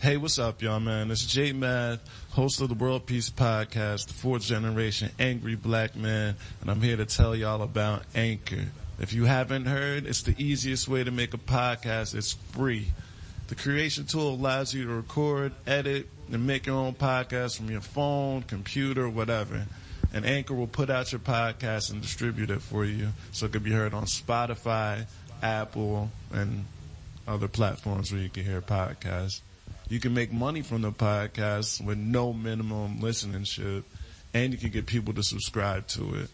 Hey, what's up, y'all, man? It's J Math, host of the World Peace Podcast, the fourth generation angry black man, and I'm here to tell y'all about Anchor. If you haven't heard, it's the easiest way to make a podcast. It's free. The creation tool allows you to record, edit, and make your own podcast from your phone, computer, whatever. And Anchor will put out your podcast and distribute it for you so it can be heard on Spotify, Apple, and other platforms where you can hear podcasts. You can make money from the podcast with no minimum listenership, and you can get people to subscribe to it.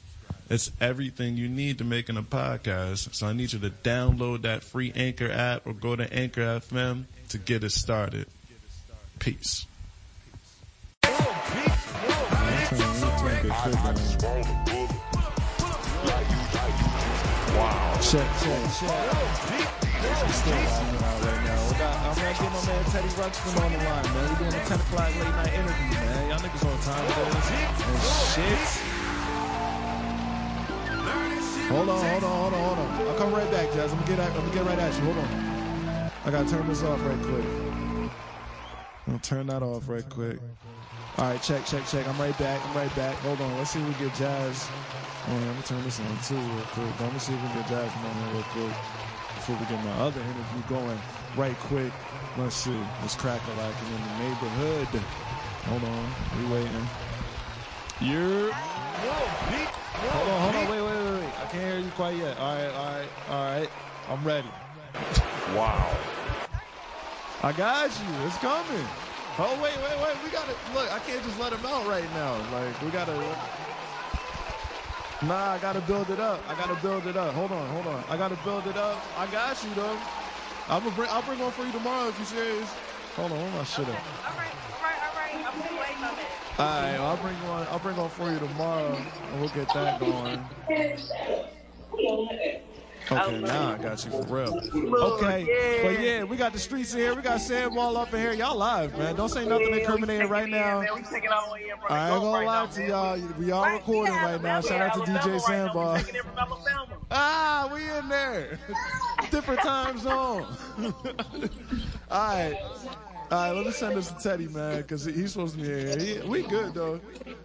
It's everything you need to making a podcast. So I need you to download that free Anchor app or go to Anchor FM to get it started. Peace. Check, check, check. I'm gonna get my man Teddy Rauxpin on the line, man. We doing a 10 o'clock late night interview, man. Y'all niggas on time today. And shit. Hold on, hold on, hold on, hold on. I'll come right back, Jazz. I'm gonna get, at, I'm gonna get right at you. Hold on. I gotta turn this off right quick. I'm gonna turn that off right quick. All right, check, check, check. I'm right back. I'm right back. Hold on. Let's see if we get Jazz. Oh, yeah, I'm gonna turn this on too real quick. I'm gonna see if we can get Jazz on here real quick before we get my other interview going right quick. Let's see. Let's crack a like in the neighborhood. Hold on. We waiting. You're. Hold on, hold on. Wait, wait, wait, wait. I can't hear you quite yet. All right, all right, all right. I'm ready. Wow. I got you. It's coming. Oh, wait, wait, wait. We got to look. I can't just let him out right now. Like, we got to. Nah, I got to build it up. I got to build it up. Hold on, hold on. I got to build it up. I got you, though. I'm gonna bring, I'll bring one for you tomorrow if you're serious. Hold on, where my shit at? All right, all right, all right. I'm just waiting on it. All right, I'll bring one. I'll bring one for you tomorrow, and we'll get that going. Okay, now I got you for real. Okay, but yeah, we got the streets in here. We got Sam all up in here. Y'all live, man. Don't say nothing incriminating right now. Man, we taking all the way in from I ain't gonna right lie now, to y'all. We all recording right now. Shout out to DJ right now. Sandbar. We taking it from Alabama. Ah, we in there. Different time zone. All right. All right, let me send this to Teddy, man, because he's supposed to be here. He, we good, though.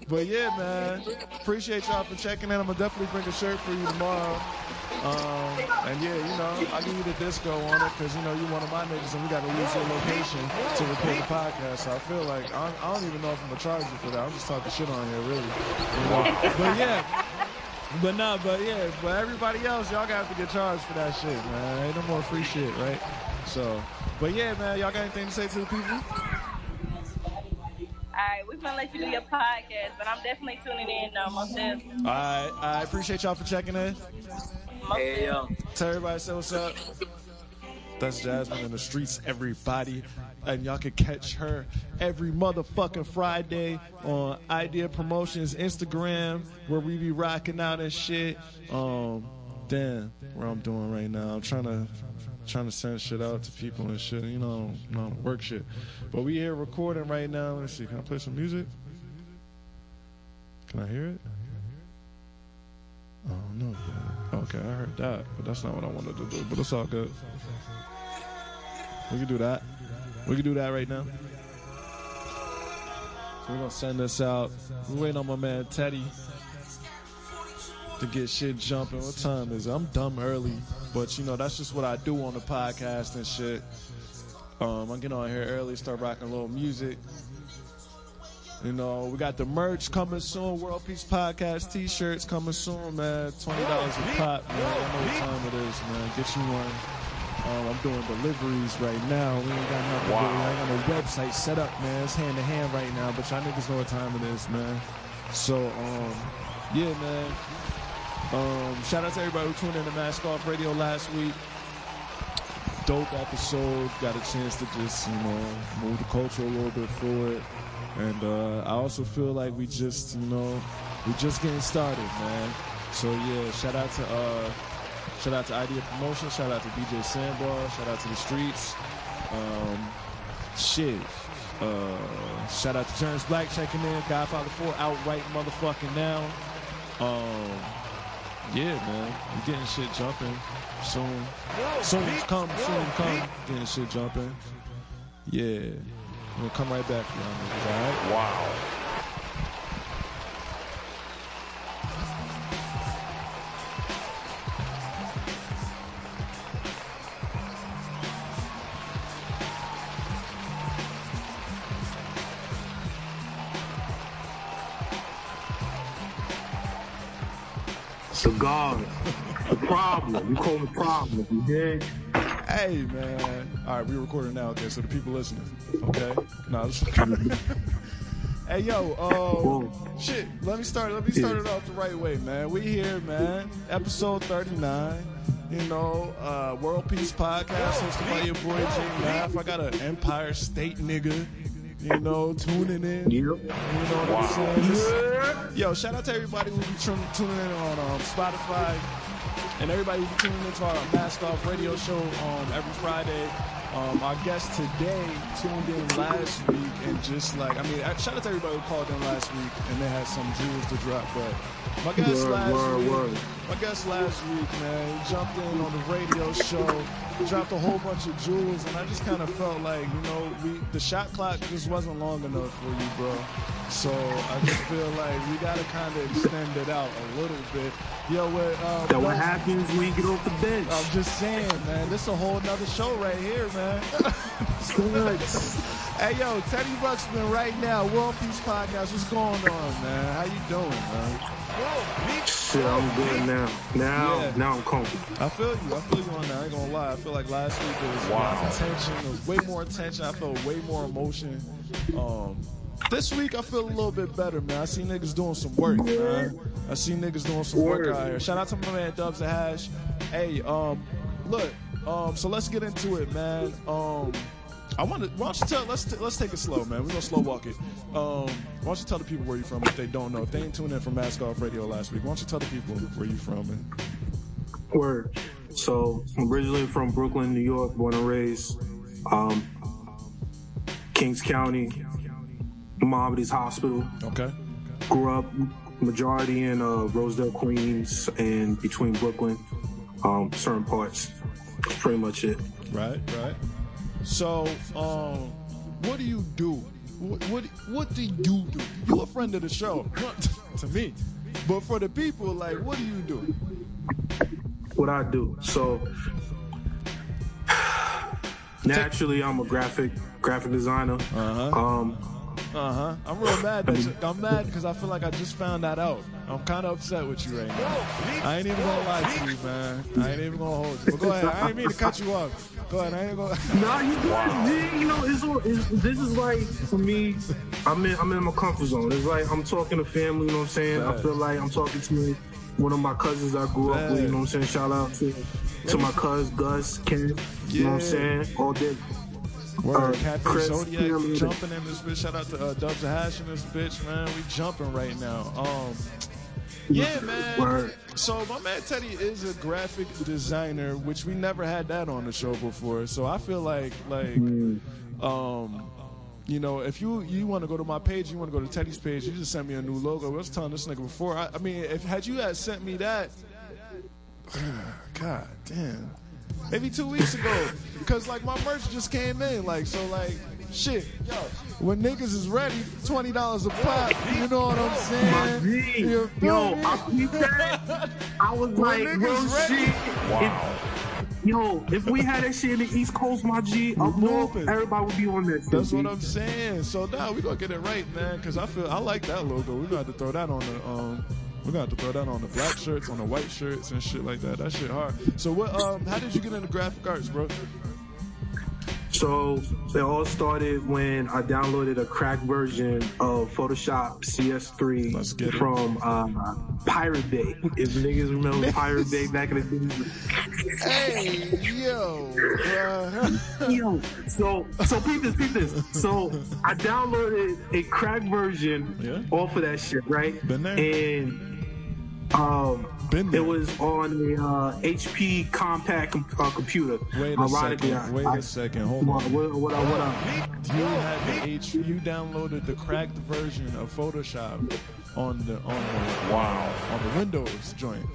But yeah, man, appreciate y'all for checking in. I'm going to definitely bring a shirt for you tomorrow. Um, and yeah, you know, I give you the disco on it because, you know, you're one of my niggas and we got to use your location to record the podcast. So I feel like, I, I don't even know if I'm going to charge you for that. I'm just talking shit on here, really. But yeah. But nah, but yeah, but everybody else, y'all got to get charged for that shit, man. Ain't no more free shit, right? So, but yeah, man, y'all got anything to say to the people? All right, we're gonna let you do your podcast, but I'm definitely tuning in though, most definitely. All right, I appreciate y'all for checking in. Most Hey, yo. Tell everybody say what's up. That's Jasmine in the streets, everybody. And y'all can catch her every motherfucking Friday on Idea Promotions Instagram, where we be rocking out and shit. Um, damn, what I'm doing right now. I'm trying to trying to send shit out to people and shit. You know, know, work shit. But we here recording right now. Let's see. Can I play some music? Can I hear it? Oh no. Okay, I heard that, but that's not what I wanted to do. But it's all good. We can do that. We can do that right now. So we're gonna send this out. We're waiting on my man Teddy to get shit jumping. What time is it? I'm dumb early, but you know that's just what I do on the podcast and shit. Um, I get on here early, start rocking a little music. You know, we got the merch coming soon. World Peace Podcast T-shirts coming soon, man. Twenty dollars a pop, man. I know what time it is, man. Get you one. Um, I'm doing deliveries right now. We ain't got nothing. Wow. I ain't got no website set up, man. It's hand to hand right now, but y'all niggas know what time it is, man. So, um, yeah, man. Um, shout out to everybody who tuned in to Mask Off Radio last week. Dope episode. Got a chance to just, you know, move the culture a little bit forward. And uh, I also feel like we just, you know, we just getting started, man. So yeah, shout out to uh, shout out to Idea Promotion, shout out to DJ Sandbar, shout out to the streets. Um, shit. Uh, shout out to Terrence Black checking in, Godfather 4 out right motherfucking now. Um, yeah, man, we getting shit jumping soon. Soon come, soon come, getting shit jumping. Yeah. We'll come right back for y'all niggas, all right? Wow. The problem. You call the problem. You dig? Hey, man. All right, we're recording now, okay? So the people listening, okay? No, just Hey, yo, uh, shit. Let me start. Let me start it off the right way, man. We here, man. Episode thirty-nine. You know, uh, World Peace Podcast hosted by your boy J Math. I got an Empire State nigga. You know, tuning in. You know what I'm saying? Yo, shout out to everybody who be tuning in on um, Spotify and everybody who be tuning into our Mask Off radio show um, every Friday. Um, our guest today tuned in last week and just like, I mean, uh, shout out to everybody who called in last week and they had some jewels to drop. But my guest Word, last word, week, word. my guest last week, man, he jumped in on the radio show, dropped a whole bunch of jewels, and I just kind of felt like, you know, we the shot clock just wasn't long enough for you, bro. So I just feel like we gotta kind of extend it out a little bit. Yo, with uh, That what happens when you get off the bench. I'm just saying, man, this is a whole nother show right here, man. hey, yo, Teddy Rauxpin right now, World Peace Podcast. What's going on, man? How you doing, man? Shit, I'm good now. Now, Yeah. now I'm comfortable. I feel you. I feel you on that. I ain't gonna lie. I feel like last week there was a lot of tension. There was way more tension. I felt way more emotion. Um, this week I feel a little bit better, man. I see niggas doing some work, man. I see niggas doing some work out here. Shout out to my man Dubs and Hash. Hey, um, look, um, so let's get into it, man. Um, I want to. Why don't you tell? Let's t- let's take it slow, man. We're gonna slow walk it. Um, why don't you tell the people where you from if they don't know? If they ain't tuned in from Mask Off Radio last week, why don't you tell the people where you from? And Word. So, I'm originally from Brooklyn, New York, born and raised. Um, Kings County, Maimonides Hospital. okay. Grew up majority in uh, Rosedale, Queens, and between Brooklyn, um, certain parts. That's pretty much it. Right, right. So, um, what do you do? What what, what do you do? You a friend of the show to me, but for the people, like, what do you do? what I do. So naturally, I'm a graphic graphic designer. Uh-huh. Um, Uh huh. I'm real mad. That you, I'm mad because I feel like I just found that out. I'm kind of upset with you right now. I ain't even gonna lie to you, man. I ain't even gonna hold you. But go ahead. I ain't mean to cut you off. Go ahead. I ain't gonna. no, you good. You know, it's, all- it's this is like for me. I'm in I'm in my comfort zone. It's like I'm talking to family. You know what I'm saying? I feel like I'm talking to one of my cousins I grew up with. You know what I'm saying? Shout out to to my cousin Gus, Ken. You know what I'm saying? All day. Word, Captain Chris, Zodiac you know what I mean? jumping in this bitch. Shout out to uh, Dubs Hash in this bitch, man. We jumping right now. Um, yeah, man. Word. So my man Teddy is a graphic designer, which we never had that on the show before. So I feel like, like, um, you know, if you you want to go to my page, you want to go to Teddy's page, you just sent me a new logo. I was telling this nigga before. I, I mean, if had you had sent me that, God damn. Maybe two weeks ago. Because, like, my merch just came in. Like, so, like, shit. Yo, when niggas is ready, $20 a pop. You know what I'm saying? Yo? I peeped that. I was When like, real ready. shit. Wow. If, yo, if we had that shit in the East Coast, my G, up north, everybody would be on that shit. That's what I'm saying. So now we gonna get it right, man. Cause I feel I like that logo. We're gonna have to throw that on the um. We're gonna have to throw that on the black shirts, on the white shirts, and shit like that. That shit hard. So what? Um, how did you get into graphic arts, bro? So it all started when I downloaded a cracked version of Photoshop CS3 from uh, Pirate Bay. If niggas remember Pirate Bay back in the day. Hey, yo. Yo, so so peep this, peep this. So I downloaded a cracked version Yeah. off of that shit, right? Been there. And um, Been there. it was on a uh, HP Compaq com- uh, computer. Wait a Ironically, second. I- Wait I- a second. Hold What, on. what, what, what up? You had the H. You downloaded the cracked version of Photoshop on the on the Wow. on the Windows joint.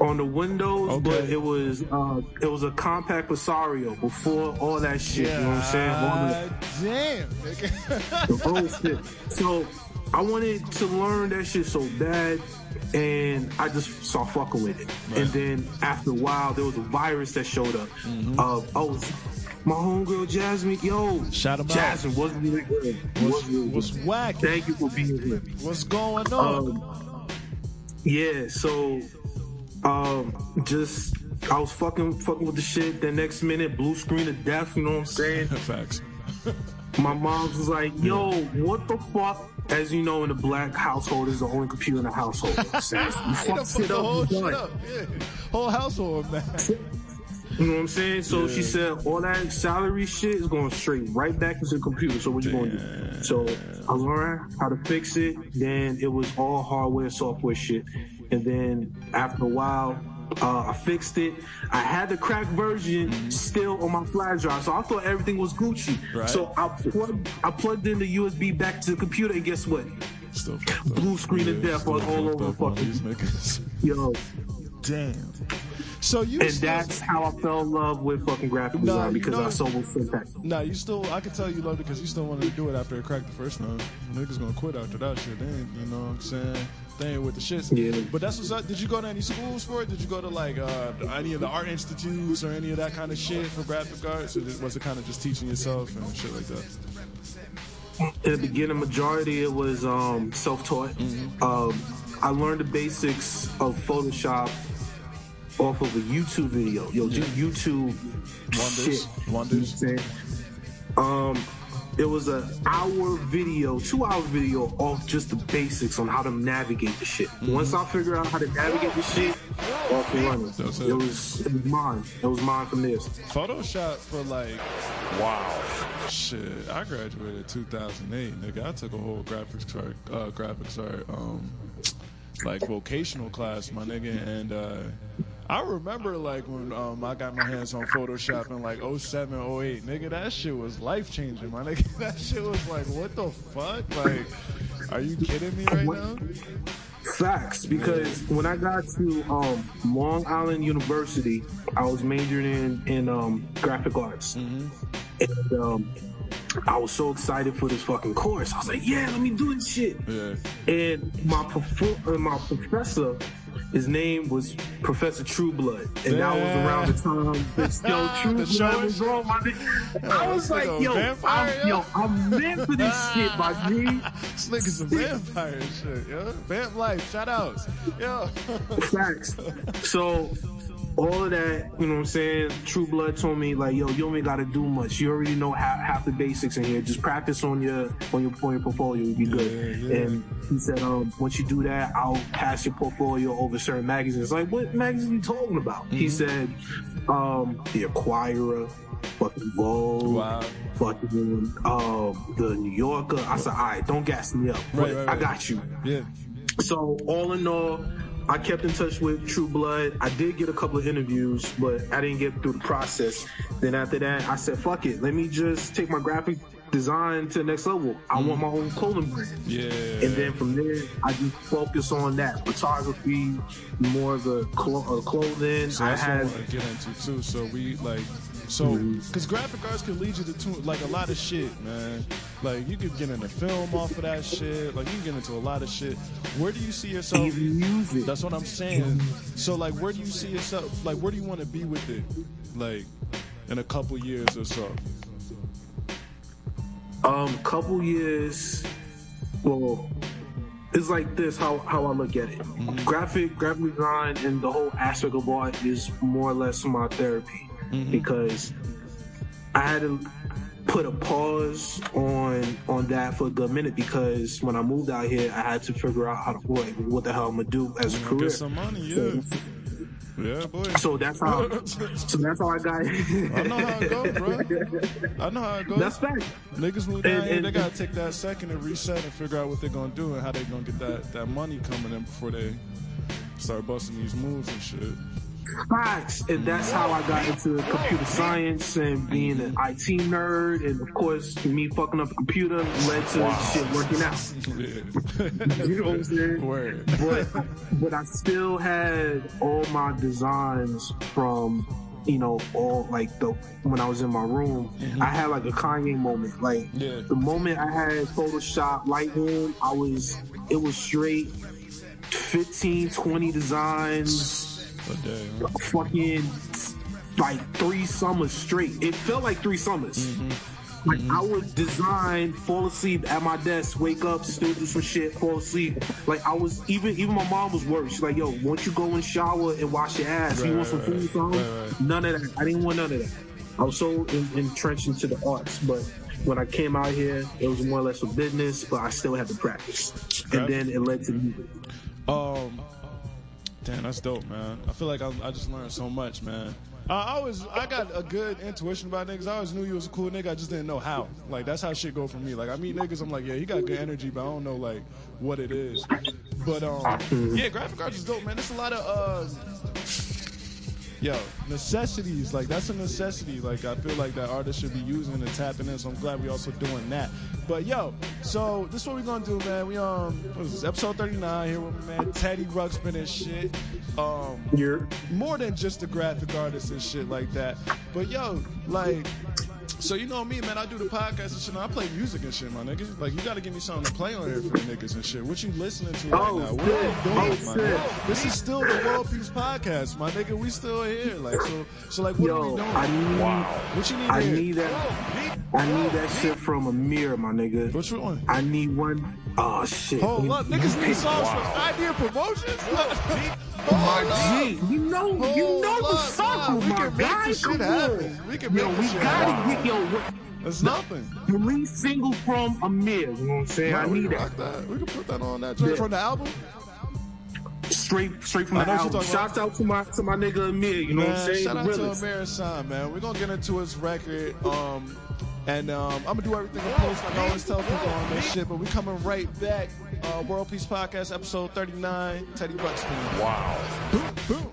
on the windows, Okay. but it was uh, it was a Compaq Presario before all that shit. You know what I'm saying? All the- damn, the old shit. So I wanted to learn that shit so bad, and I just saw fucking with it. And then after a while, there was a virus that showed up. Mm-hmm. Of oh, my homegirl Jasmine, yo, Shout out. Jasmine was really good. What's, what's whack? Thank you for being here. What's going on? Um, yeah, so um, just I was fucking fucking with the shit. The next minute, blue screen of death. You know what I'm saying? Facts. My mom was like, "Yo, what the fuck?" As you know, in the black household, is the only computer in the household. So you fuck shit up, whole shit up. Yeah. Whole household, man. You know what I'm saying? So she said, all that salary shit is going straight right back into the computer. So what you going to do? So I learned how to fix it. Then it was all hardware, software shit. And then after a while, uh, I fixed it. I had the cracked version still on my flash drive, so I thought everything was Gucci. Right. So I plugged, I plugged in the USB back to the computer, and guess what? Blue screen of death still all over on fucking- Yo, Damn. So you and still, that's how I fell in love with fucking graphic design you because know- I saw what syntax. Nah, you still. I can tell you loved it because you still wanted to do it after it cracked the first time. Niggas gonna quit after that shit. They ain't, you know what I'm saying? They ain't with the shits. Yeah. But that's what's up. Did you go to any schools for it? Did you go to like uh, any of the art institutes or any of that kind of shit for graphic arts? Or was it kind of just teaching yourself and shit like that? in the beginning majority it was um, self-taught um, i learned the basics of photoshop off of a youtube video yo just youtube Wonders. shit. Wonders. You know um it was an hour video two hour video off just the basics on how to navigate the shit once i figured out how to navigate the shit off and running it. was it was mine it was mine from this Photoshop for like Wow. Shit, I graduated in 2008, nigga. I took a whole graphics art, uh, graphics art, um, like vocational class, my nigga, and uh, I remember like when um, I got my hands on Photoshop in like 07, 08, nigga. That shit was life changing, my nigga. That shit was like, what the fuck? Like, are you kidding me right now? Facts, because when I got to um, Long Island University, I was majoring in in um, graphic arts, and um, I was so excited for this fucking course. I was like, "Yeah, let me do this shit." Yeah. And my prof- uh, my professor, his name was Professor Trueblood, and that was around the time that yo The True show Blood is- was on my nigga. I was like, "Yo, vampire, I'm, yo." yo, I'm meant for this shit, my G." This nigga's a vampire shit, yo. Vamp life, shout outs. Yo. Facts. So all of that, you know what I'm saying? True Blood told me like, yo, you ain't gotta do much. You already know half, half the basics in here. Just practice on your on your, on your portfolio, you'll be good. Yeah, yeah. And he said, um, once you do that, I'll pass your portfolio over certain magazines. Like, what magazine you talking about? He Mm-hmm. said, um, The Acquirer, fucking Vogue, Wow. fucking um, the New Yorker. I said, all right, don't gas me up, but Right, right, I got you. Yeah. So all in all, I kept in touch with True Blood. I did get a couple of interviews, but I didn't get through the process. Then after that, I said, "Fuck it, let me just take my graphic design to the next level. I want my own clothing brand." Yeah. And then from there, I just focus on that photography, more of the clo- uh, clothing. So I that's what I had get into too. So we like, so because graphic arts can lead you to too, like a lot of shit, man. Like you could get into film off of that shit. Like you can get into a lot of shit. Where do you see yourself? even music. That's what I'm saying. So like, where do you see yourself? Like, where do you want to be with it? Like, in a couple years or so. Um, couple years. Well, it's like this. How how I look at it. Graphic graphic design and the whole aspect of art is more or less my therapy Mm-hmm. because I had to put a pause on on that for a good minute because when I moved out here, I had to figure out how to what, what the hell I'm gonna do as a career. Get some money, yeah. Yeah, boy. So that's how. so that's how I got. I know how it goes, bro. I know how it goes. that's fact. Niggas move down And- here, and- they gotta take that second and reset and figure out what they're gonna do and how they gonna get that, that money coming in before they start busting these moves and shit. Facts, and that's how I got into computer science and being an IT nerd, and of course, me fucking up a computer led to shit working out. you know what I'm saying? Word. But but I still had all my designs from you know all like the when I was in my room. Mm-hmm. I had like a Kanye moment. Like Yeah. the moment I had Photoshop Lightroom, I was it was straight 15, 20 designs. Fucking like three summers straight. It felt like three summers. Mm-hmm. Like I would design, fall asleep at my desk, wake up, still do some shit, fall asleep. Like I was even even my mom was worried. She's like, "Yo, won't you go and shower and wash your ass? you want some right, food, something?" right, right. None of that. I didn't want none of that. I was so in, entrenched into the arts, but when I came out here, it was more or less a business, but I still had to practice, and then it led to music. Um, damn, that's dope, man. I feel like I, I just learned so much, man. I always, I got a good intuition about niggas. I always knew you was a cool nigga. I just didn't know how. Like that's how shit go for me. Like I meet niggas, I'm like, yeah, he got good energy, but I don't know like what it is. But um, yeah, graphic arts is dope, man. There's a lot of uh, yo necessities. Like that's a necessity. Like I feel like that artists should be using and tapping in. So I'm glad we also doing that. But yo, so this is what we gonna do, man. We um, what is this? Episode 39 here with my man Teddy Rauxpin and shit. Um, You're more than just a graphic artist and shit like that. But yo, like, so you know me, man. I do the podcast and shit. and I play music and shit, my nigga. Like, you gotta give me something to play on here for the niggas and shit. What you listening to right Oh, now? What shit. are you doing, Oh, my nigga? This is still the World Peace Podcast, my nigga. We still here. Like, so, so like, what are we doing? I need what you need? I to hear? need that. I need that shit from Amir, my nigga. What you want? I need one. Oh shit. Hold up, niggas need songs for idea promotions. My G, you know, you Hold know the up, song, we my can make guy. this shit happen. We can yo, make we this shit gotta happen. get yo what, That's nothing. the lead single from Amir. You know what I'm saying? I Man, we need that that. We can put that on that joint Yeah. from the album. straight, straight from I the album. Shouts out to my to my nigga Amir. You know what I'm saying? shout out to. Amir Hasan, man. We're gonna get into his record. Um, and um, I'm gonna do everything in post. Like I always tell people on this shit, but we coming right back. Uh, World Peace Podcast, episode 39. Teddy Rauxpin. Wow. Boom, boom.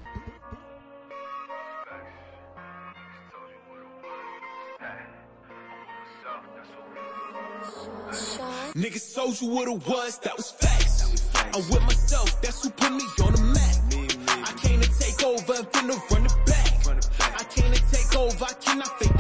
Niggas told you what it was, that was facts. I'm with myself, that's who put me on the map. I came to take over and finna run it back. I came to take over, I cannot fake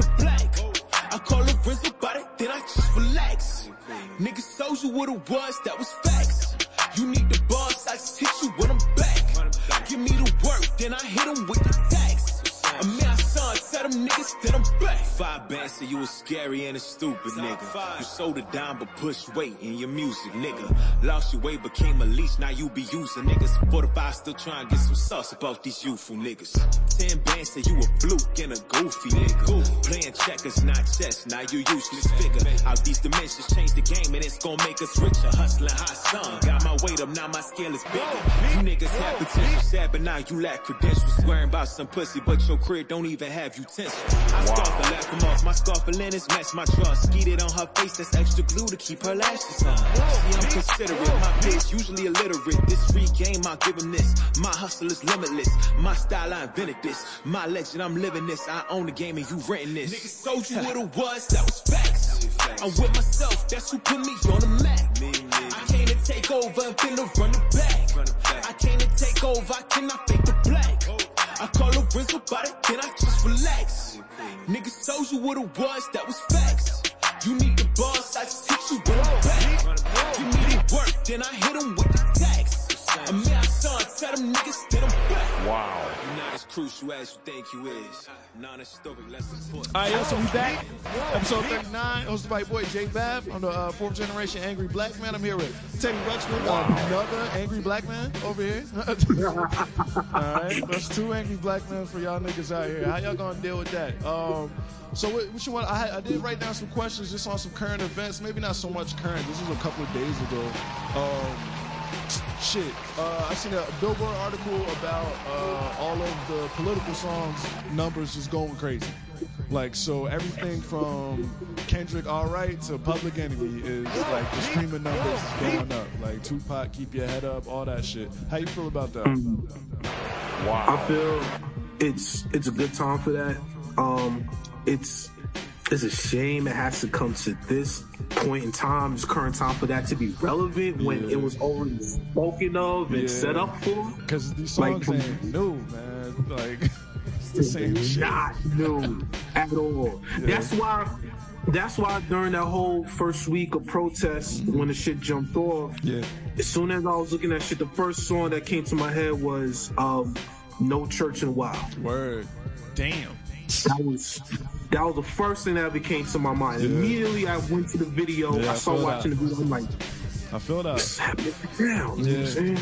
Niggas you what it was, that was facts. You need the boss, I hit you when I'm back. Give me the work, then I hit him with the tax. I'm my son, tell them niggas that I'm back. Five bands say you was scary and a stupid nigga. You sold a dime but pushed weight in your music, nigga. Lost your way, became a leech, now you be using niggas. 45 still trying to get some sauce about these youthful niggas. Ten bands say you a fluke and a goofy nigga. Playing checkers, not chess, now you useless figure. How these dimensions change the game and it's gonna make us richer. Hustling hot sun, got my weight up, now my scale is bigger. You niggas have potential, sad, but now you lack credentials. Swearing about some pussy, but your crib don't even have utensils. I scarf and laugh them off, my scarf and linens match my trust. Skeeted on her face, that's extra glue to keep her lashes on. See, I'm considerate, my bitch usually illiterate. This free game, I give 'em this. My hustle is limitless, my style, I invented this. My legend, I'm living this. I own the game and you renting this. Niggas sold you what it was, that was facts. I'm with myself, that's who put me on the map. I came to take over and finna run it back. I came to take over, I cannot fake the. I call a Rizzo about it, then I just relax. Niggas told you what it was, that was facts. You need the boss, I just hit you when I'm back. Give me the work, then I hit him with the tax. I'm my son, tell them niggas that I'm back. Wow. You're as crucial as you think you is. Non-historic, less important. All right, yo, so we back. Episode 39, hosted by your boy J Math. I'm the uh, fourth generation angry black man. I'm here with Teddy Rauxpin, another angry black man over here. All right, that's two angry black men for y'all niggas out here. How y'all gonna deal with that? Um, so what, what you want? I, I did write down some questions just on some current events. Maybe not so much current. This was a couple of days ago. Um, shit. Uh, I seen a Billboard article about uh, all of the political songs numbers just going crazy. Like so, everything from Kendrick "All Right" to Public Enemy is like the streaming numbers is going up. Like Tupac, "Keep Your Head Up," all that shit. How you feel about that? Wow. I feel it's it's a good time for that. Um, it's it's a shame it has to come to this point in time, this current time, for that to be relevant when Yeah. it was already spoken of and Yeah. set up for. Because these Like, songs ain't new, man. Like, it's the same shit. Not new at all. That's why. That's why during that whole first week of protests, when the shit jumped off, Yeah. as soon as I was looking at shit, the first song that came to my head was um, "No Church in the Wild." Word. Damn. That was that was the first thing that ever came to my mind. Immediately, I went to the video. Yeah, I I saw watching that. the video. I'm like, I feel that. "Snap it down." You know what Yeah.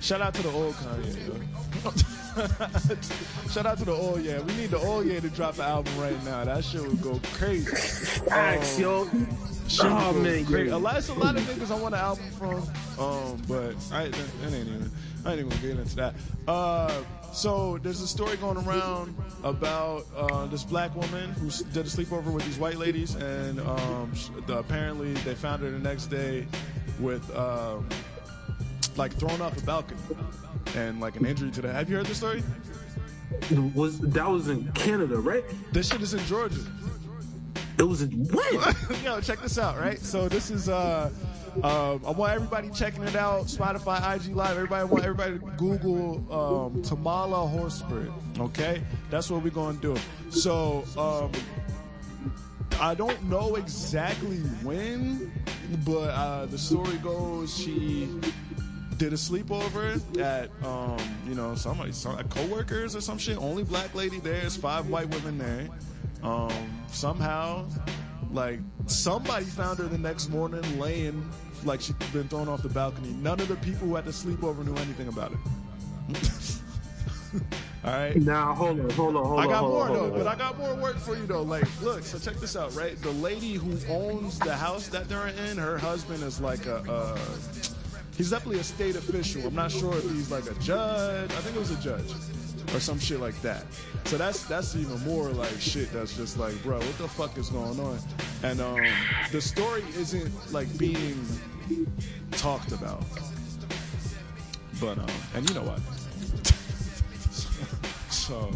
Shout out to the old Kanye. Shout out to the old Ye. We need the old Ye to drop an album right now. That shit would go crazy. Facts, yo. Shit would Oh man, crazy. yeah. A lot, a lot of niggas I want an album from. Um, but I, that, that ain't even. I ain't even gonna get into that. Uh, so there's a story going around about uh, this black woman who did a sleepover with these white ladies, and um, the, apparently they found her the next day with um, like thrown off a balcony and like an injury to the. Have you heard this story? Was that was in Canada, right? This shit is in Georgia. It was in when? Yo, check this out, right? So this is uh, uh, I want everybody checking it out. Spotify, IG Live. Everybody want everybody to Google um, Tamla Horsford. Okay, that's what we're gonna do. So um, I don't know exactly when, but uh, the story goes she did a sleepover at um, you know somebody some coworkers or some shit. Only black lady there. There's five white women there. Um, somehow, like somebody found her the next morning laying like she'd been thrown off the balcony. None of the people who had the sleepover knew anything about it. All right. Now hold on, hold on, hold on. I got hold more on, though, on. but I got more work for you though. Like, look, so check this out, right? The lady who owns the house that they're in, her husband is like a, uh, he's definitely a state official. I'm not sure if he's like a judge. I think it was a judge or some shit like that. So that's that's even more like shit. That's just like, bro, what the fuck is going on? And um, the story isn't like being talked about, but um, and you know what? so.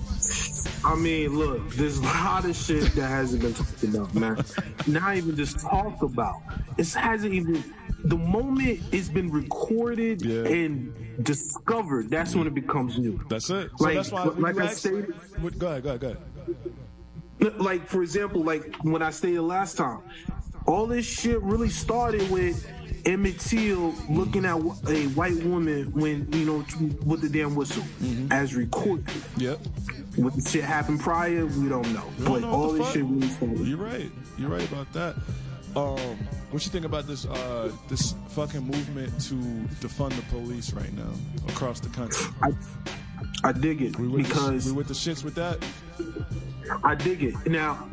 I mean, look, there's a lot of shit that hasn't been talked about, man. Not even just talked about. It hasn't even. The moment it's been recorded Yeah. and discovered, that's when it becomes new. That's it. So Like- that's why like I ask, stated- go ahead, go ahead, go ahead. Like for example, like when I stated last time, all this shit really started with Emmett Till looking at a white woman when you know with the damn whistle Mm-hmm. as recorded. Yep. What the shit happened prior, we don't know. You but don't know all this fuck? shit really started. You're right. You're right about that. Um, what you think about this uh, this fucking movement to defund the police right now across the country? I, I dig it We because the, we with the shits with that. I dig it. Now,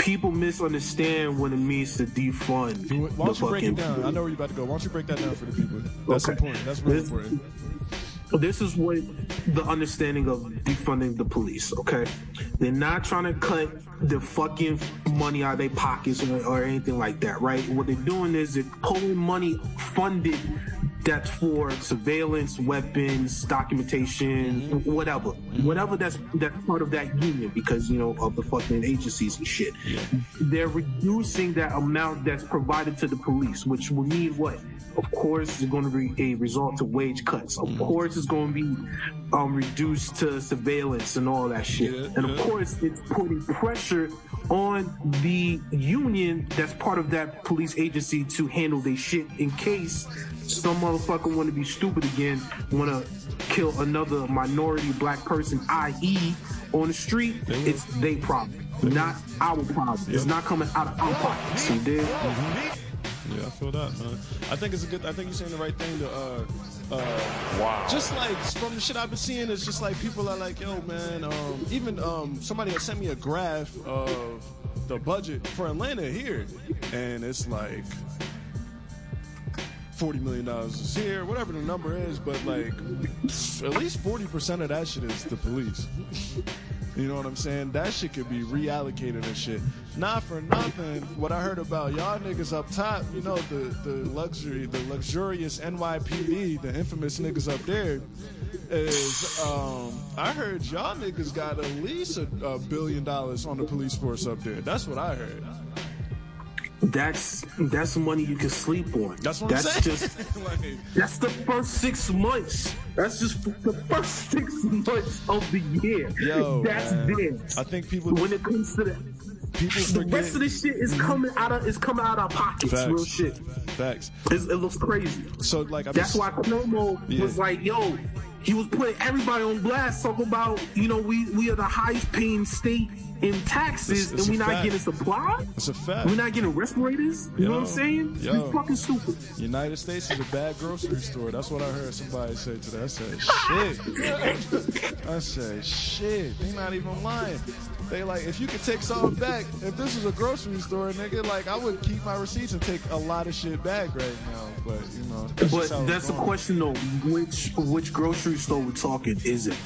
people misunderstand what it means to defund. Why the don't you break it down? I know where you're about to go. Why don't you break that down for the people? That's Okay. important. That's really This- important. This is what the understanding of defunding the police. Okay, they're not trying to cut the fucking money out of their pockets or, or anything like that, right? What they're doing is they're pulling money funded that's for surveillance, weapons, documentation, whatever, whatever that's that's part of that union because you know of the fucking agencies and shit. They're reducing that amount that's provided to the police, which will mean what? Of course, it's going to be a result to wage cuts. Of course, it's going to be um, reduced to surveillance and all that shit. Yeah, and of yeah. course, it's putting pressure on the union that's part of that police agency to handle their shit in case some motherfucker want to be stupid again, want to kill another minority black person, i.e., on the street. It's their problem, not our problem. It's not coming out of our pockets. You dig? Yeah, I feel that, man. I think it's a good. I think you're saying the right thing to. Uh, uh, wow. Just like from the shit I've been seeing, it's just like people are like, yo, man. Um, even um, somebody had sent me a graph of the budget for Atlanta here, and it's like forty million dollars is here, whatever the number is, but like at least forty percent of that shit is the police. You know what I'm saying? That shit could be reallocated and shit. Not for nothing, what I heard about y'all niggas up top, you know, the, the luxury, the luxurious NYPD, the infamous niggas up there, is um, I heard y'all niggas got at least a, a billion dollars on the police force up there. That's what I heard. That's that's money you can sleep on. That's what that's I'm saying. just Like, that's the first six months. That's just the first six months of the year. Yo, that's man. theirs. I think people when it comes to that, people the forget rest of this shit is coming out of is coming out of our pockets. Facts. Real shit. facts. It's, it looks crazy. So like I That's why Cuomo Yeah. was like, "Yo." He was putting everybody on blast, talking about, you know, we we are the highest paying state in taxes, It's- it's and we're not fact. getting supply. It's a fact. We're not getting respirators. You know what I'm saying? yo. It's fucking stupid. United States is a bad grocery store. That's what I heard somebody say today. I said, shit. I said, shit. They not even lying. They like, if you could take something back, if this was a grocery store, nigga, like I would keep my receipts and take a lot of shit back right now. But you know, that's But just how it's that's the question though. Which which grocery store we're talking? Is it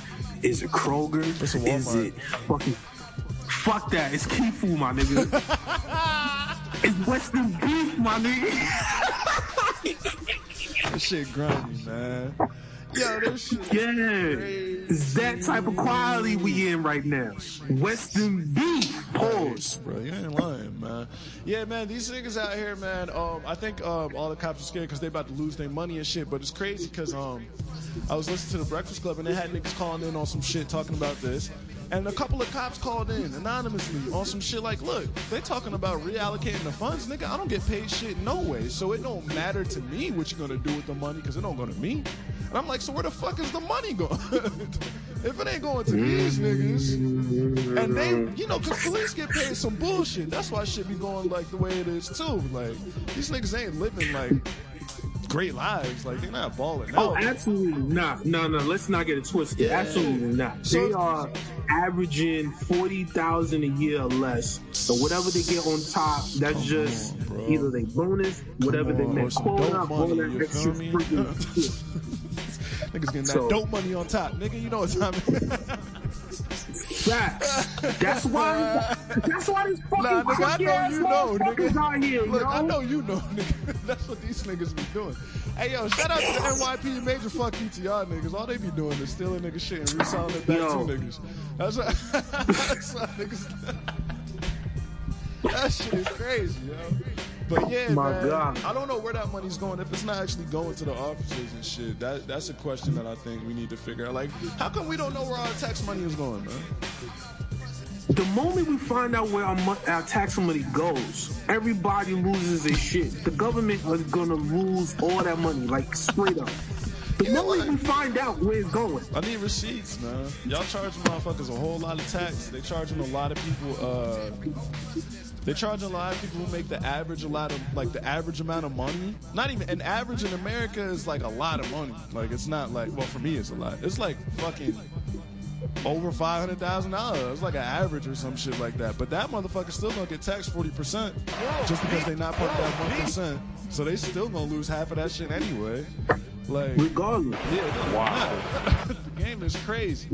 is it Kroger? Is it fucking fuck that? It's Food, my nigga. it's Western Beef, my nigga. This shit grimy, man. Yo, this shit. Yeah, it's that type of quality we in right now. Western Beef. Pause. Bro, you ain't lying, man. Yeah, man, these niggas out here, man. Um, I think um, all the cops are scared because they about to lose their money and shit. But it's crazy because um, I was listening to the Breakfast Club and they had niggas calling in on some shit talking about this. And a couple of cops called in anonymously on some shit like, look, they talking about reallocating the funds, nigga. I don't get paid shit no way, so it don't matter to me what you're gonna do with the money because it don't go to me. And I'm like, so where the fuck is the money going? if it ain't going to these niggas, and they, you know, because police get paid some bullshit. That's why shit be going like the way it is too. Like these niggas ain't living like great lives. Like they're not balling Oh, out. absolutely not. No, no, let's not get it twisted. Yeah. Absolutely not. So- they are averaging forty thousand a year or less. So whatever they get on top, that's just on, either they bonus, whatever they on, or make quota, all that you extra freaking shit. Niggas getting that So- dope money on top. Nigga, you know what time it is. That's why. That's why these fucking Nah, nigga, I know you know, nigga. out here. Look, yo. I know you know, nigga. That's what these niggas be doing. Hey, yo, shout out to the NYP major fuck you to y'all niggas. All they be doing is stealing nigga shit and reselling it back Yo. to niggas. That's what, that's what niggas. that shit is crazy, yo. But yeah, My man, God. I don't know where that money's going. If it's not actually going to the officers and shit, that that's a question that I think we need to figure out. Like, how come we don't know where our tax money is going, man? The moment we find out where our, mo- our tax money goes, everybody loses their shit. The government is gonna lose all that money, like straight up. The You moment we find out where it's going, I need receipts, man. Y'all charging motherfuckers a whole lot of tax. They charging a lot of people. Uh, they charge a lot of people who make the average a lot of like the average amount of money. Not even an average in America is like a lot of money. Like it's not like well for me it's a lot. It's like fucking over five hundred thousand dollars. It's like an average or some shit like that. But that motherfucker still gonna get taxed forty percent just because they not put that one percent. So they still gonna lose half of that shit anyway. Like regardless. yeah, Wow. game is crazy.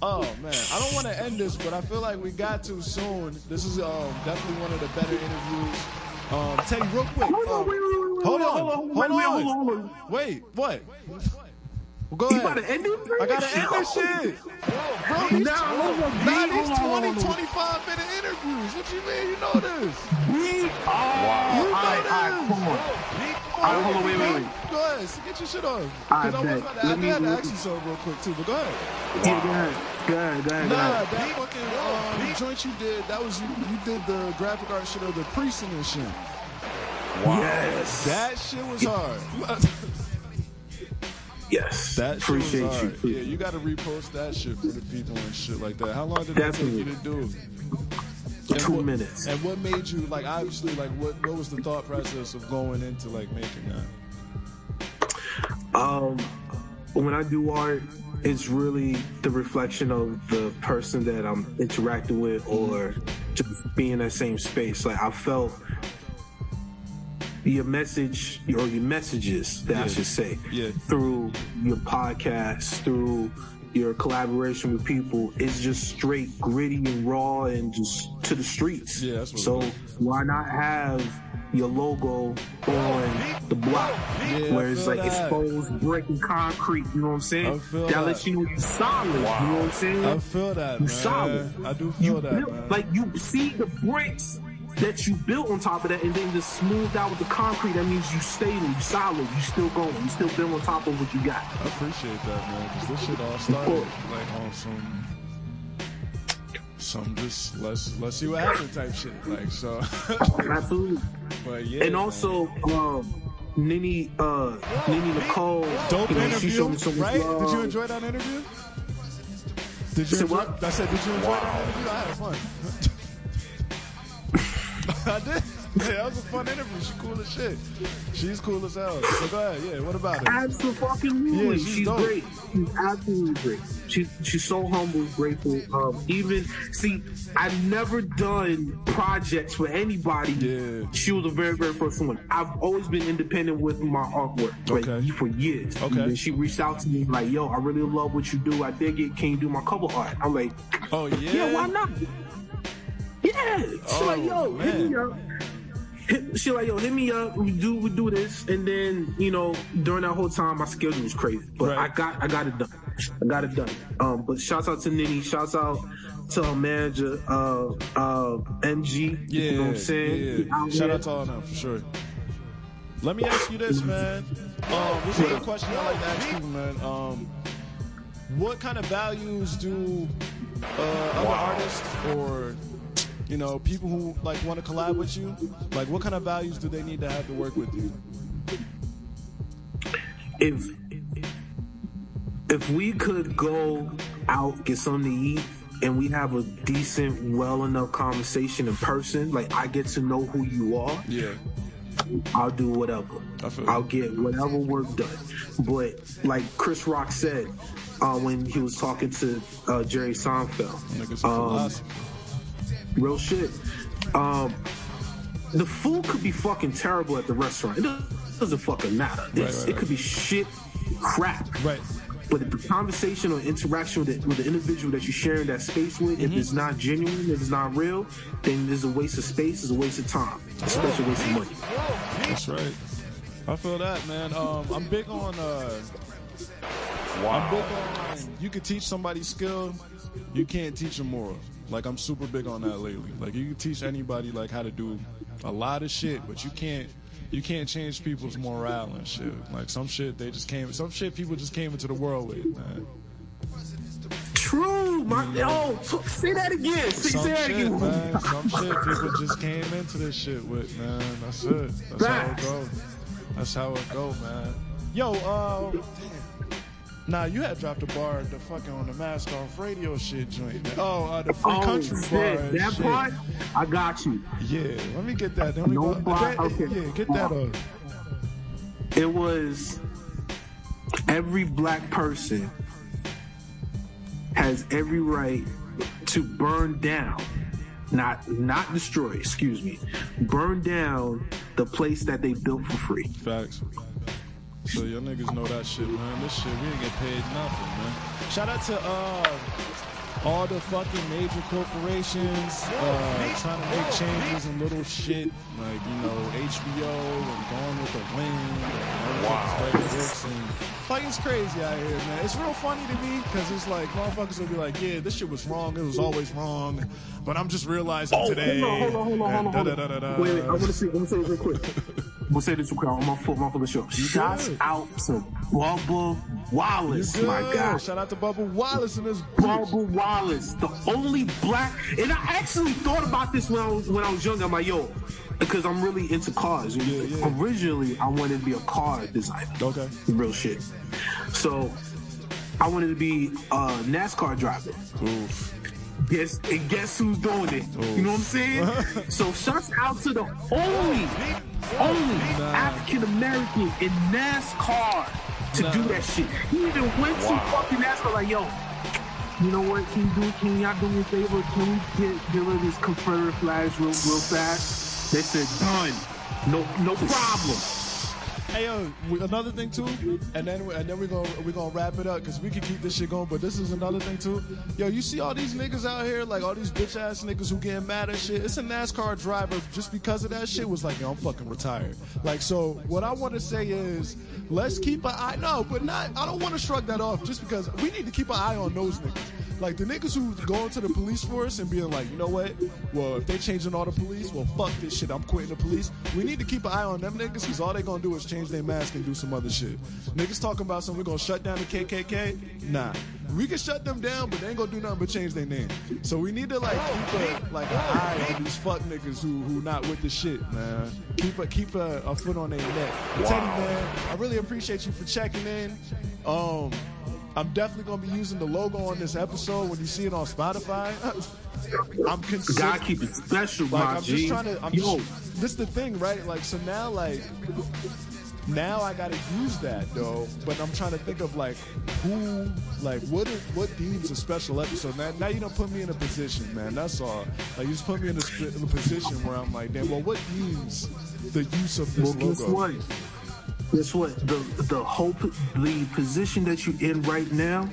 Oh man, I don't want to end this, but I feel like we got to soon. This is um, definitely one of the better interviews. Um, Teddy, real quick. Hold on, um, wait, wait, hold on, hold on, hold on. hold on, hold on. Wait, what? Well, go You ahead. about to end it? I gotta end this shit. Bro, these, Nah, hold on, B, nah, these hold on, 20, 25 minute interviews. What you mean? You know this. We are. Wow. All right, all right, come on. All right, hold on, wait, wait, wait. Go ahead, get your shit on. I Because I, was bet. about to, I Let me- had to ask you something real quick too, but go ahead. Yeah, go ahead. Go ahead, go ahead, go Nah, ahead. that fucking um, joint you did, that was you, you did the graphic art shit of the precinct and shit. Wow. Yes. That shit was hard. yes. that shit Appreciate was you. hard. Yeah, you gotta repost that shit for the people and shit like that. How long did that take you to do? Two what- minutes. And what made you like obviously like what what was the thought process of going into like making that? Um, when I do art, it's really the reflection of the person that I'm interacting with, or just being in that same space. Like I felt your message or your messages that I should say Yeah. through your podcast, through your collaboration with people is just straight gritty and raw and just to the streets. Yeah, that's what so why not have your logo on the block Yeah, where it's like that. exposed brick and concrete, you know what I'm saying? That that. lets you know you're solid, you know what I'm saying? I feel that, You solid. I do you feel that, built- man. like you see the bricks that you built on top of that and then just smoothed out with the concrete that means you stable you solid you still going you still build on top of what you got I appreciate that, man. Because this shit all started like on some, some just let's let's see what happens type shit. Like so, absolutely but yeah. and also um Nini uh Nini Nicole dope you know, interview, some right? love. Did you enjoy that interview? Did you enjoy, what? I said, did you enjoy that interview? I had fun. I did. Yeah, that was a fun interview. She cool as shit. She's cool as hell. So go ahead. Yeah, what about it? Absolutely, Yeah, she's, she's great. She's absolutely great. She's she's so humble, grateful. Um, even see, I've never done projects for anybody. Yeah. She was the very very first one. I've always been independent with my artwork, like Okay. for years. Okay. And she reached out to me like, "Yo, I really love what you do. I dig it. Can you do my cover art?" I'm like, Oh yeah. "Yeah, why not?" Yeah. She's Oh, like, "Yo, hit me up." Hit- She like, yo, hit me up. We do, we do this, and then you know, during that whole time, my schedule was crazy, but Right. I got, I got it done. I got it done. Um, but shouts out to Nini. Shouts out to our manager, uh, uh, MG. Yeah, you know what I'm saying? yeah. Out Shout out to all of them for sure. Let me ask you this, man. Um, this is a question I like to ask people, man. Um, what kind of values do uh, other artists or you know people who like want to collab with you, like what kind of values do they need to have to work with you? if if we could go out get something to eat and we have a decent well enough conversation in person like i get to know who you are Yeah. i'll do whatever i'll get whatever work done but like chris rock said uh, when he was talking to uh, jerry seinfeld um. Real shit um, the food could be fucking terrible at the restaurant it doesn't fucking matter It's- right, it could be shit crap Right. but the conversation or interaction with the, with the individual that you're sharing that space with, if it's not genuine, if it's not real, then it's a waste of space, it's a waste of time, especially a waste of money. That's right. I feel that, man. Um, I'm big on. Uh, I'm big on. You could teach somebody skill, you can't teach them morals. Like I'm super big on that lately. Like you can teach anybody like how to do a lot of shit, but you can't. You can't change people's morale and shit. Like some shit they just came. Some shit people just came into the world with, man. True, my yo, t- say that again. Say, Some say that shit, again. man. Some shit people just came into this shit with, man. That's it. That's how it Facts. go. That's how it go, man. Yo, uh. Nah, you had dropped a bar the fucking on the mask off radio shit joint. Oh, uh, the free Oh, country shit. bar. That shit. part, I got you. Yeah, let me get that. Then we No go. that- okay. Yeah, get that up. It was every black person has every right to burn down, not not destroy. Excuse me, burn down the place that they built for free. Facts. So your niggas know that shit, man. This shit, we ain't get paid nothing, man. Shout out to uh, all the fucking major corporations uh, trying to make changes and little shit like you know HBO and Gone with the Wind. And wow. And, like it's crazy out here, man. It's real funny to me because it's like motherfuckers will be like, yeah, this shit was wrong. It was always wrong, but I'm just realizing Oh, today. hold on, hold on, hold on, hold on, hold on. Wait, wait, I want to say, I want to say real quick. I'm gonna say this real quick. I'm gonna full, my of the show. Shouts good. out to Bubba Wallace, my guy. Shout out to Bubba Wallace and his bitch. Bubba Wallace, the only black. And I actually thought about this when I was when I was young. I'm like, yo, because I'm really into cars. Yeah, yeah. Originally, I wanted to be a car designer. Okay. Real shit. So, I wanted to be a NASCAR driver. Oof. Guess and guess who's doing it? You know what I'm saying? Oh. so shouts out to the only, only African American in NASCAR to do that shit. He even went to fucking NASCAR like, yo, you know what? Can you do? Can y'all do me a favor? Can we get get rid of this Confederate flags real real fast? They said done. No no problem. Hey yo, another thing too, and then and then we're gonna we're gonna wrap it up because we can keep this shit going. But this is another thing too. Yo, you see all these niggas out here, like all these bitch ass niggas who getting mad at shit. It's a NASCAR driver just because of that shit was like, yo, I'm fucking retired. Like so, what I want to say is, let's keep an eye. No, but not. I don't want to shrug that off just because we need to keep an eye on those niggas. Like the niggas who go into the police force and being like, you know what? Well, if they changing all the police, well, fuck this shit. I'm quitting the police. We need to keep an eye on them niggas because all they gonna do is change their mask and do some other shit. Niggas talking about some, we're gonna shut down the KKK. Nah, we can shut them down, but they ain't gonna do nothing but change their name. So we need to like keep a like an eye on these fuck niggas who who not with the shit, man. Keep a keep a, a foot on their neck. Teddy, man, I really appreciate you for checking in. Um. I'm definitely gonna be using the logo on this episode when you see it on Spotify. I'm Gotta considering. keep it special, Like my I'm G. just trying to. I'm Yo, just, this the thing, right? Like so now, like now I gotta use that though. But I'm trying to think of like who, like what is what deems a special episode. Now, now you don't put me in a position, man. That's all. Like you just put me in a, in a position where I'm like, damn. Well, what deems the use of this well, logo? What? Guess what? The the whole p- the position that you're in right now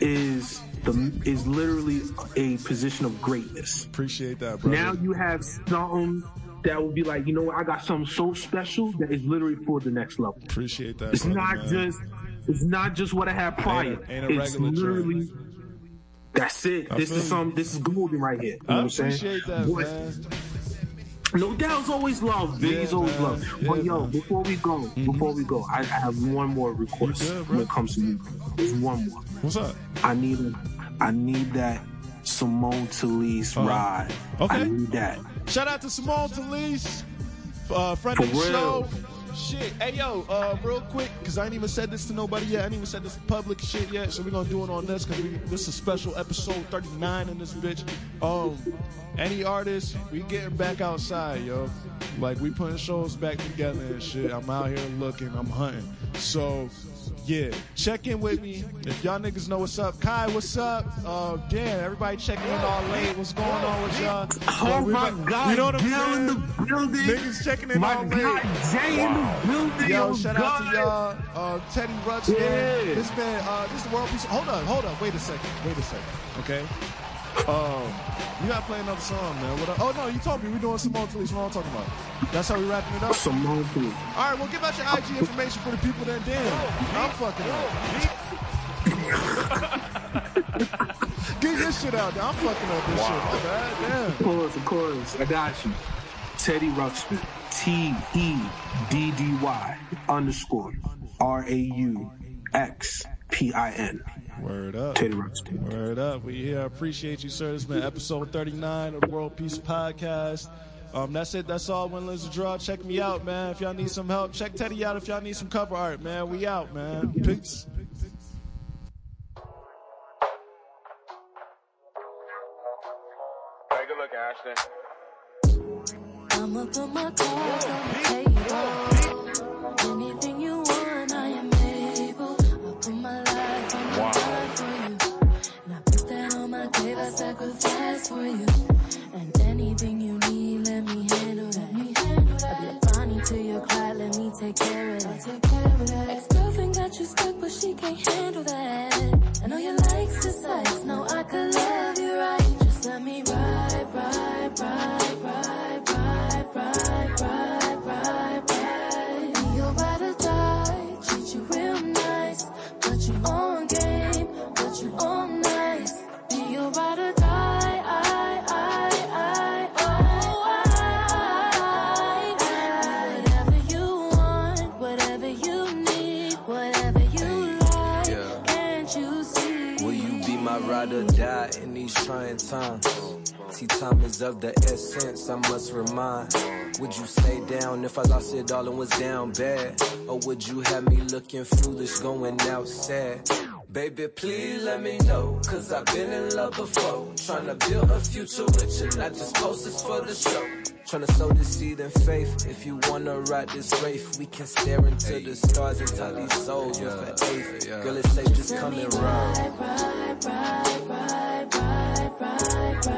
is the is literally a position of greatness. Appreciate that, bro. Now you have something that would be like, you know what? I got something so special that is literally for the next level. Appreciate that. It's brother, not man. just it's not just what I had prior. Ain't a- ain't a it's literally that's it. I this is some this is golden right here. You know I what I'm saying? that, But- man. No doubt, it's always love, Big. Yeah, always man. love. Yeah, but yo, man. before we go, before we go, I, I have one more request good, when it comes to you. There's one more. What's up? I need I need that Simone Telease Uh-huh. ride. Okay. I need that. Shout out to Simone Telease, uh, friend For of the real. show. Shit, hey yo, uh, real quick, cause I ain't even said this to nobody yet. I ain't even said this public shit yet. So we're gonna do it on this, cause we, this is a special episode 39 in this bitch. Um, any artist, we getting back outside, yo. Like we putting shows back together and shit. I'm out here looking, I'm hunting. So yeah, check in with me. If y'all niggas know what's up, Kai, what's up? Uh, damn, everybody checking in all late. What's going on with y'all? Oh Yeah, we my God, you know what I'm Gil in the building. Niggas checking in My all God, late. Jay in the building. Yo, oh shout God. out to y'all. Uh, Teddy Rauxpin. Yeah. This man, uh, this is the world peace. Hold on, hold on. Wait a second. Wait a second. Okay. Um, you gotta play another song, man. What? oh no, you told me we doing Simone Telease. What am I talking about? That's how we wrapping it up. Simone Telease. All right, well, give out your IG information for the people that damn. I'm fucking up. Get your shit out there. I'm fucking up this shit. My bad. Damn. Of course, of course. I got you. Teddy Rauxpin. T E D D Y underscore R A U X P I N. Word up. Teddy Rauxpin. Word up. We here. I Appreciate you, sir. This has been episode 39 of World Peace Podcast. Um, that's it. That's all. When Liz draw. Check me out, man. If y'all need some help, check Teddy out. If y'all need some cover art, man. We out, man. Peace. Hey, good looking, Ashton. Of the essence, I must remind. Would you stay down if I lost it all and was down bad? Or would you have me looking foolish going out sad? Baby, please let me know, cause I've been in love before. Tryna build a future with you, not just posters for the show. Tryna sow the seed in faith. If you wanna ride this wraith, we can stare into the stars and tell these souls we're for eighth. Girl, it's safe, just come and ride. Ride, ride, ride, ride, ride, ride, ride,